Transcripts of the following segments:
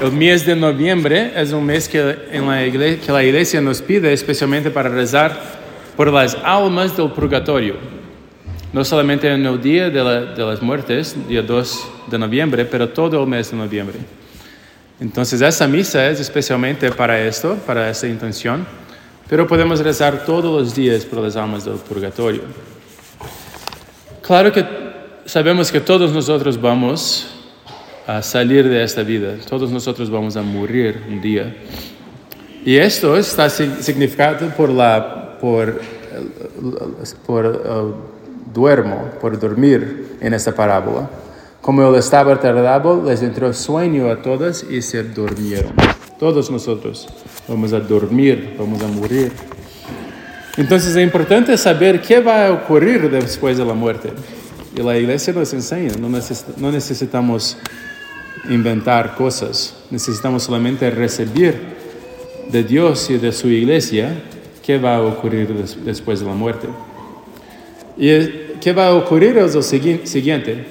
El mes de noviembre es un mes que, la iglesia, nos pide especialmente para rezar por las almas del purgatorio. No solamente en el día de, de las muertes, día 2 de noviembre, pero todo el mes de noviembre. Entonces esa misa es especialmente para esto, para esta intención, pero podemos rezar todos los días por las almas del purgatorio. Claro que sabemos que todos nosotros vamos a salir de esta vida, todos nosotros vamos a morir un día. Y esto está si- significado por la por, por el duermo, por dormir en esta parábola. Como él estaba tardado, les entró sueño a todos y se durmieron. Todos nosotros vamos a dormir, vamos a morir. Entonces es importante saber qué va a ocurrir después de la muerte. Y la iglesia nos enseña, no, no necesitamos inventar cosas, necesitamos solamente recibir de Dios y de su iglesia qué va a ocurrir des- después de la muerte. Y eh, qué va a ocurrir es lo siguiente.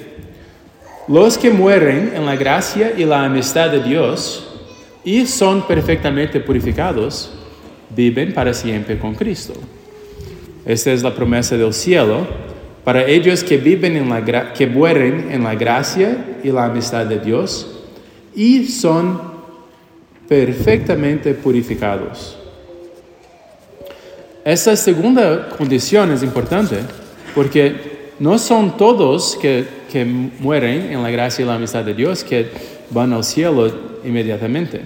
Los que mueren en la gracia y la amistad de Dios y son perfectamente purificados, viven para siempre con Cristo. Esta es la promesa del cielo para ellos que viven en la que mueren en la gracia y la amistad de Dios y son perfectamente purificados. Esa segunda condición es importante porque no son todos que, que mueren en la gracia y la amistad de Dios que van al cielo inmediatamente.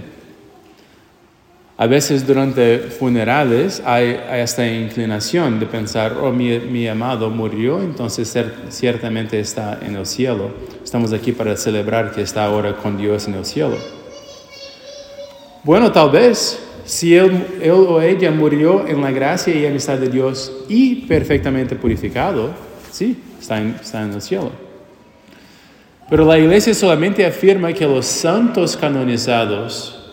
A veces durante funerales hay, esta inclinación de pensar, oh, mi, mi amado murió, entonces ciertamente está en el cielo. Estamos aquí para celebrar que está ahora con Dios en el cielo. Bueno, tal vez, si él, o ella murió en la gracia y amistad de Dios y perfectamente purificado, sí, está en, está en el cielo. Pero la iglesia solamente afirma que los santos canonizados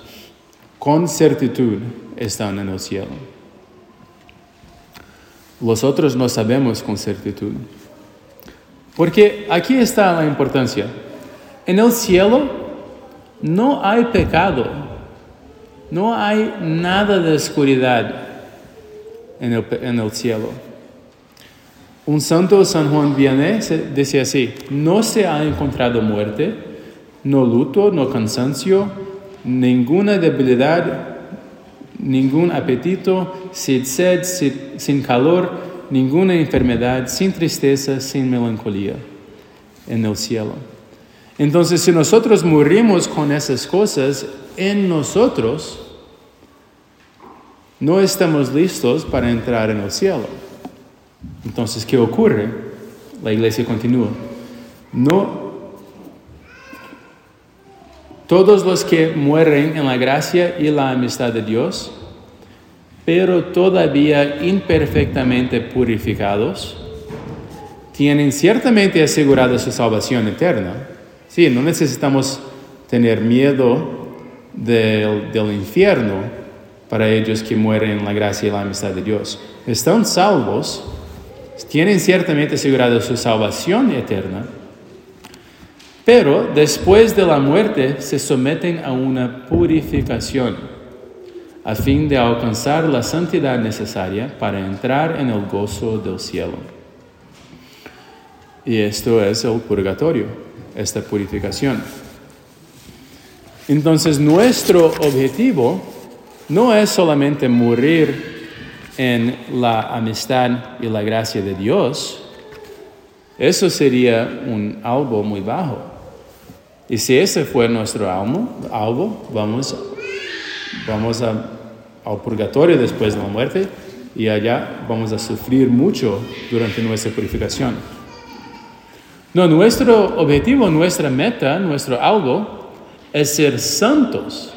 con certitud están en el cielo. Los otros no sabemos con certitud. Porque aquí está la importancia. En el cielo no hay pecado, no hay nada de oscuridad en el, en el cielo. Un santo San Juan Vianney dice así, no se ha encontrado muerte, no luto, no cansancio, ninguna debilidad, ningún apetito, sin sed, sin calor, ninguna enfermedad, sin tristeza, sin melancolía en el cielo. Entonces, si nosotros morimos con esas cosas en nosotros, no estamos listos para entrar en el cielo. Entonces, ¿qué ocurre? La iglesia continúa. No todos los que mueren en la gracia y la amistad de Dios, pero todavía imperfectamente purificados, tienen ciertamente asegurada su salvación eterna. Sí, no necesitamos tener miedo del, infierno para ellos que mueren en la gracia y la amistad de Dios. Están salvos, tienen ciertamente asegurada su salvación eterna, pero después de la muerte se someten a una purificación a fin de alcanzar la santidad necesaria para entrar en el gozo del cielo. Y esto es el purgatorio, esta purificación. Entonces nuestro objetivo no es solamente morir en la amistad y la gracia de Dios, eso sería un algo muy bajo. Y si ese fue nuestro algo, vamos, vamos a- al purgatorio después de la muerte y allá vamos a sufrir mucho durante nuestra purificación. No, nuestro objetivo, nuestra meta, nuestro algo es ser santos.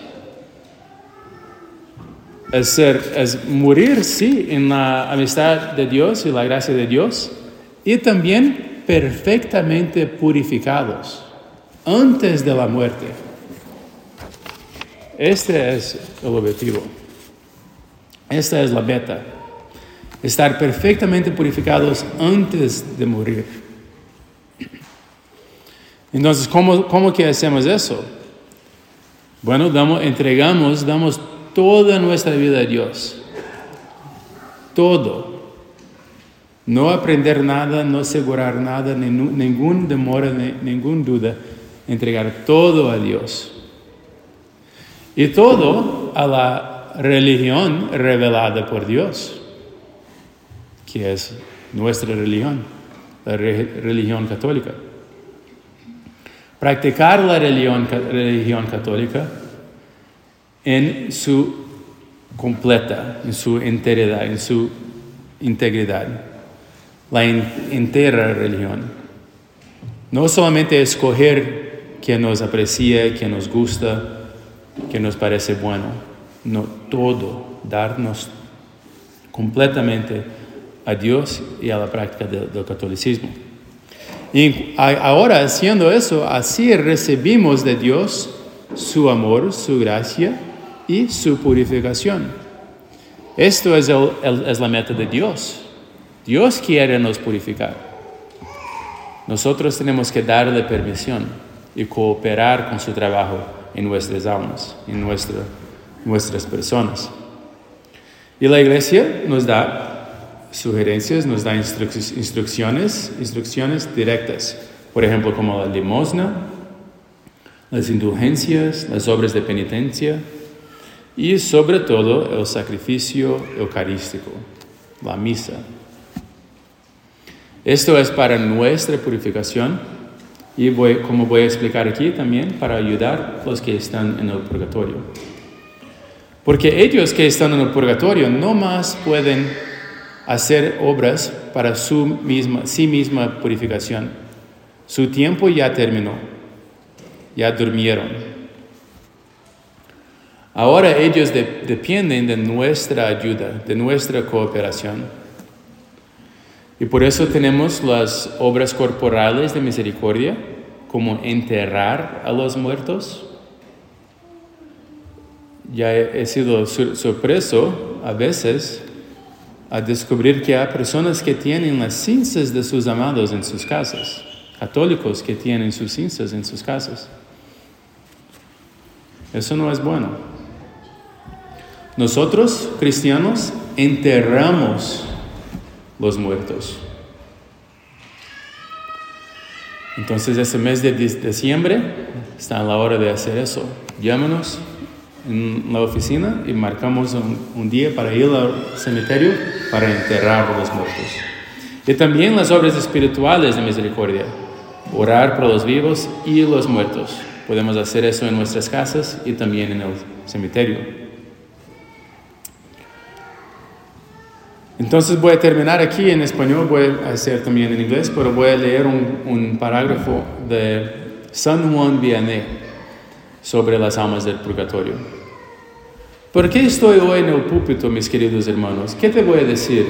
Es, ser, es morir, sí, en la amistad de Dios y la gracia de Dios, y también perfectamente purificados antes de la muerte. Este es el objetivo. Esta es la meta. Estar perfectamente purificados antes de morir. Entonces, ¿cómo, cómo que hacemos eso? Bueno, damos, entregamos, damos toda nuestra vida a Dios. Todo. No aprender nada, no asegurar nada, ningún demora, ninguna duda. Entregar todo a Dios. Y todo a la religión revelada por Dios, que es nuestra religión, la religión católica. Practicar la religión, católica en su completa, en su enteridad, en su integridad, la entera religión. No solamente escoger que nos aprecia, que nos gusta, que nos parece bueno, no todo, darnos completamente a Dios y a la práctica del catolicismo. Y ahora haciendo eso, así recibimos de Dios su amor, su gracia y su purificación. Esto es, la meta de Dios. Dios quiere nos purificar. Nosotros tenemos que darle permisión y cooperar con su trabajo en nuestras almas, en nuestras personas. Y la iglesia nos da sugerencias, nos da instrucciones, instrucciones directas. Por ejemplo, como la limosna, las indulgencias, las obras de penitencia y sobre todo el sacrificio eucarístico, la misa. Esto es para nuestra purificación y voy, como voy a explicar aquí también, para ayudar a los que están en el purgatorio. Porque ellos que están en el purgatorio no más pueden hacer obras para su misma, sí misma purificación. Su tiempo ya terminó, ya durmieron. Ahora ellos dependen de nuestra ayuda, de nuestra cooperación. Y por eso tenemos las obras corporales de misericordia, como enterrar a los muertos. Ya he, sido sorpreso a veces a descubrir que hay personas que tienen las cinzas de sus amados en sus casas, católicos que tienen sus cinzas en sus casas. Eso no es bueno. Nosotros, cristianos, enterramos los muertos. Entonces ese mes de diciembre está la hora de hacer eso. Llámanos en la oficina y marcamos un, día para ir al cementerio para enterrar a los muertos. Y también las obras espirituales de misericordia, orar por los vivos y los muertos. Podemos hacer eso en nuestras casas y también en el cementerio. Entonces voy a terminar aquí en español, voy a hacer también en inglés, pero voy a leer un, parágrafo de San Juan Vianney sobre las almas del purgatorio. ¿Por qué estoy hoy en el púlpito, mis queridos hermanos? ¿Qué te voy a decir?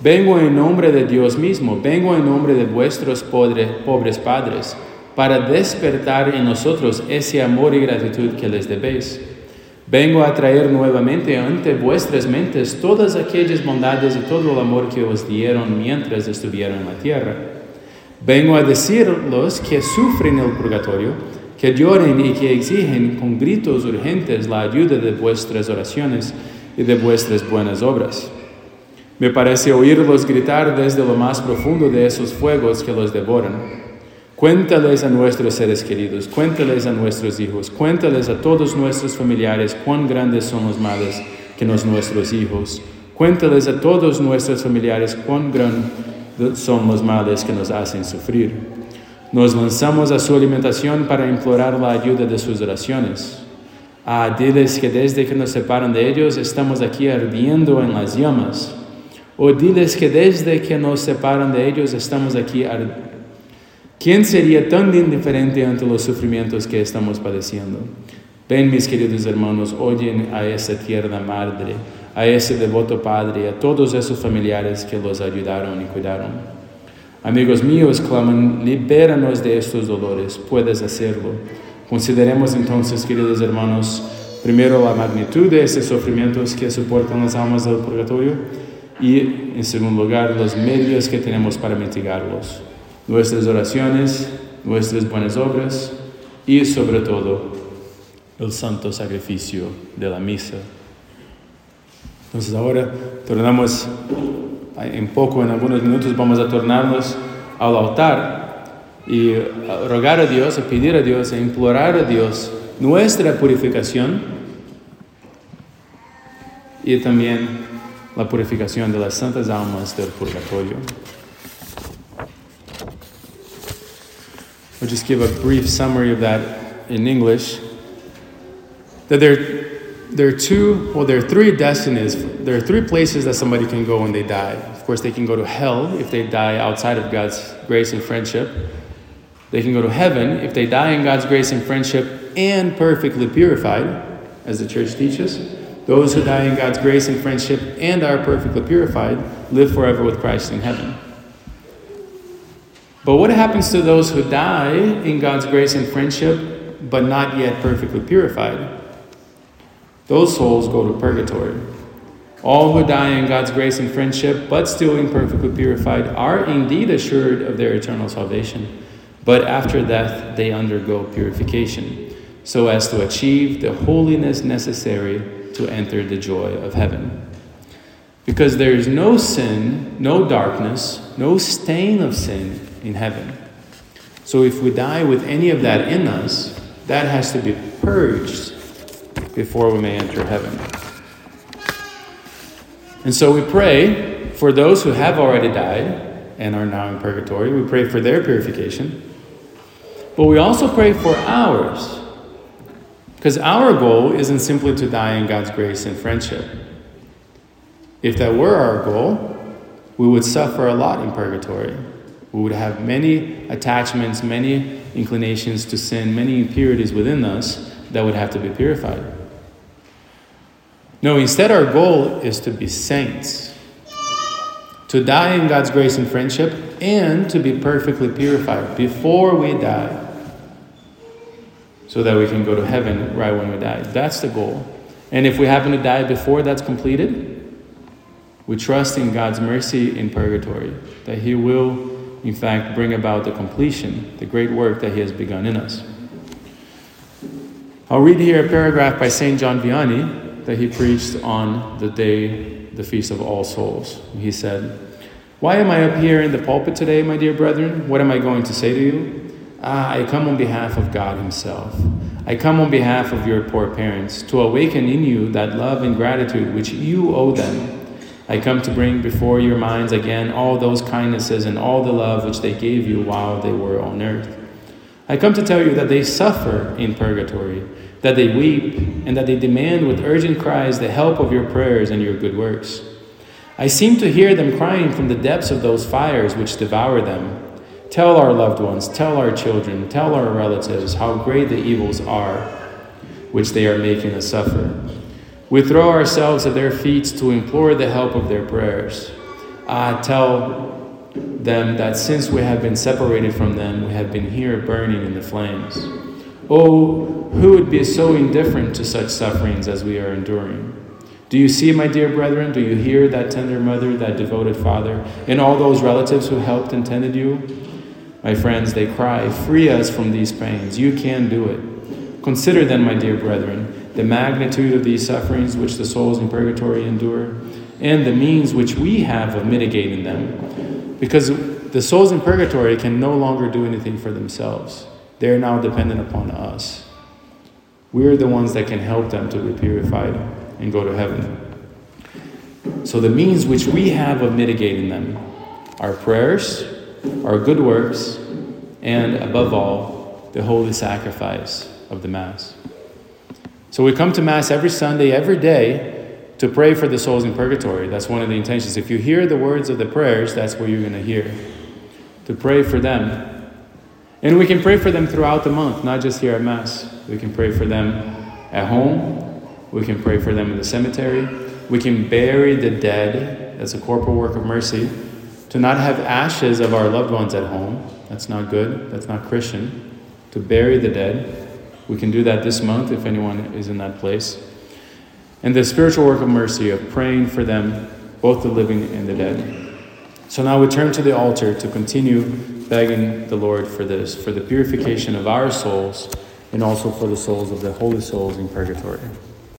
Vengo en nombre de Dios mismo, vengo en nombre de vuestros pobres padres, para despertar en nosotros ese amor y gratitud que les debéis Vengo a traer nuevamente ante vuestras mentes todas aquellas bondades y todo el amor que os dieron mientras estuvieron en la tierra. Vengo a decirlos que sufren el purgatorio, que lloren y que exigen con gritos urgentes la ayuda de vuestras oraciones y de vuestras buenas obras. Me parece oírlos gritar desde lo más profundo de esos fuegos que los devoran. Cuéntales a nuestros seres queridos, cuéntales a nuestros hijos, cuéntales a todos nuestros familiares cuán grandes son los males que nos nuestros hijos. Cuéntales a todos nuestros familiares cuán grandes son los males que nos hacen sufrir. Nos lanzamos a su alimentación para implorar la ayuda de sus oraciones. Ah, diles que desde que nos separan de ellos estamos aquí ardiendo en las llamas. O diles que desde que nos separan de ellos estamos aquí ardiendo ¿Quién sería tan indiferente ante los sufrimientos que estamos padeciendo? Ven, mis queridos hermanos, oyen a esa tierna madre, a ese devoto padre, a todos esos familiares que los ayudaron y cuidaron. Amigos míos, claman, libéranos de estos dolores, puedes hacerlo. Consideremos entonces, queridos hermanos, primero la magnitud de esos sufrimientos que soportan las almas del purgatorio y, en segundo lugar, los medios que tenemos para mitigarlos nuestras oraciones, nuestras buenas obras y sobre todo el santo sacrificio de la misa. Entonces ahora tornamos, en poco, en algunos minutos, vamos a tornarnos al altar y rogar a Dios, a pedir a Dios, a implorar a Dios nuestra purificación y también la purificación de las santas almas del purgatorio. I'll just give a brief summary of that in English. That there there are two, well, there are three destinies. There are three places that somebody can go when they die. Of course, they can go to hell if they die outside of God's grace and friendship. They can go to heaven if they die in God's grace and friendship and perfectly purified, as the church teaches. Those who die in God's grace and friendship and are perfectly purified live forever with Christ in heaven. But what happens to those who die in God's grace and friendship but not yet perfectly purified? Those souls go to purgatory. All who die in God's grace and friendship, but still imperfectly purified, are indeed assured of their eternal salvation. But after death, they undergo purification, so as to achieve the holiness necessary to enter the joy of heaven. Because there is no sin, no darkness, no stain of sin in heaven. So if we die with any of that in us, that has to be purged before we may enter heaven. And so we pray for those who have already died and are now in purgatory. We pray for their purification. But we also pray for ours. Because our goal isn't simply to die in God's grace and friendship. If that were our goal, we would suffer a lot in purgatory. We would have many attachments, many inclinations to sin, many impurities within us that would have to be purified. No, instead, our goal is to be saints, to die in God's grace and friendship, and to be perfectly purified before we die, so that we can go to heaven right when we die. That's the goal. And if we happen to die before that's completed, we trust in God's mercy in purgatory, that He will, in fact, bring about the completion, the great work that He has begun in us. I'll read here a paragraph by St. John Vianney that he preached on the day, the Feast of All Souls. He said, Why am I up here in the pulpit today, my dear brethren? What am I going to say to you? Ah, I come on behalf of God Himself. I come on behalf of your poor parents to awaken in you that love and gratitude which you owe them. I come to bring before your minds again all those kindnesses and all the love which they gave you while they were on earth. I come to tell you that they suffer in purgatory that they weep, and that they demand with urgent cries the help of your prayers and your good works. I seem to hear them crying from the depths of those fires which devour them. Tell our loved ones, tell our children, tell our relatives how great the evils are which they are making us suffer. We throw ourselves at their feet to implore the help of their prayers. Ah, tell them that since we have been separated from them, we have been here burning in the flames. Oh, who would be so indifferent to such sufferings as we are enduring? Do you see, my dear brethren? Do you hear that tender mother, that devoted father, and all those relatives who helped and tended you? My friends, they cry, Free us from these pains. You can do it. Consider then, my dear brethren, the magnitude of these sufferings which the souls in purgatory endure, and the means which we have of mitigating them. Because the souls in purgatory can no longer do anything for themselves. They are now dependent upon us. We're the ones that can help them to be purified and go to heaven. So, the means which we have of mitigating them are prayers, our good works, and above all, the holy sacrifice of the Mass. So, we come to Mass every Sunday, every day, to pray for the souls in purgatory. That's one of the intentions. If you hear the words of the prayers, that's what you're going to hear. To pray for them and we can pray for them throughout the month, not just here at Mass. We can pray for them at home. We can pray for them in the cemetery. We can bury the dead as a corporal work of mercy. To not have ashes of our loved ones at home, that's not good. That's not Christian. To bury the dead. We can do that this month if anyone is in that place. And the spiritual work of mercy of praying for them, both the living and the dead. So now we turn to the altar to continue begging the Lord for this, for the purification of our souls and also for the souls of the holy souls in purgatory.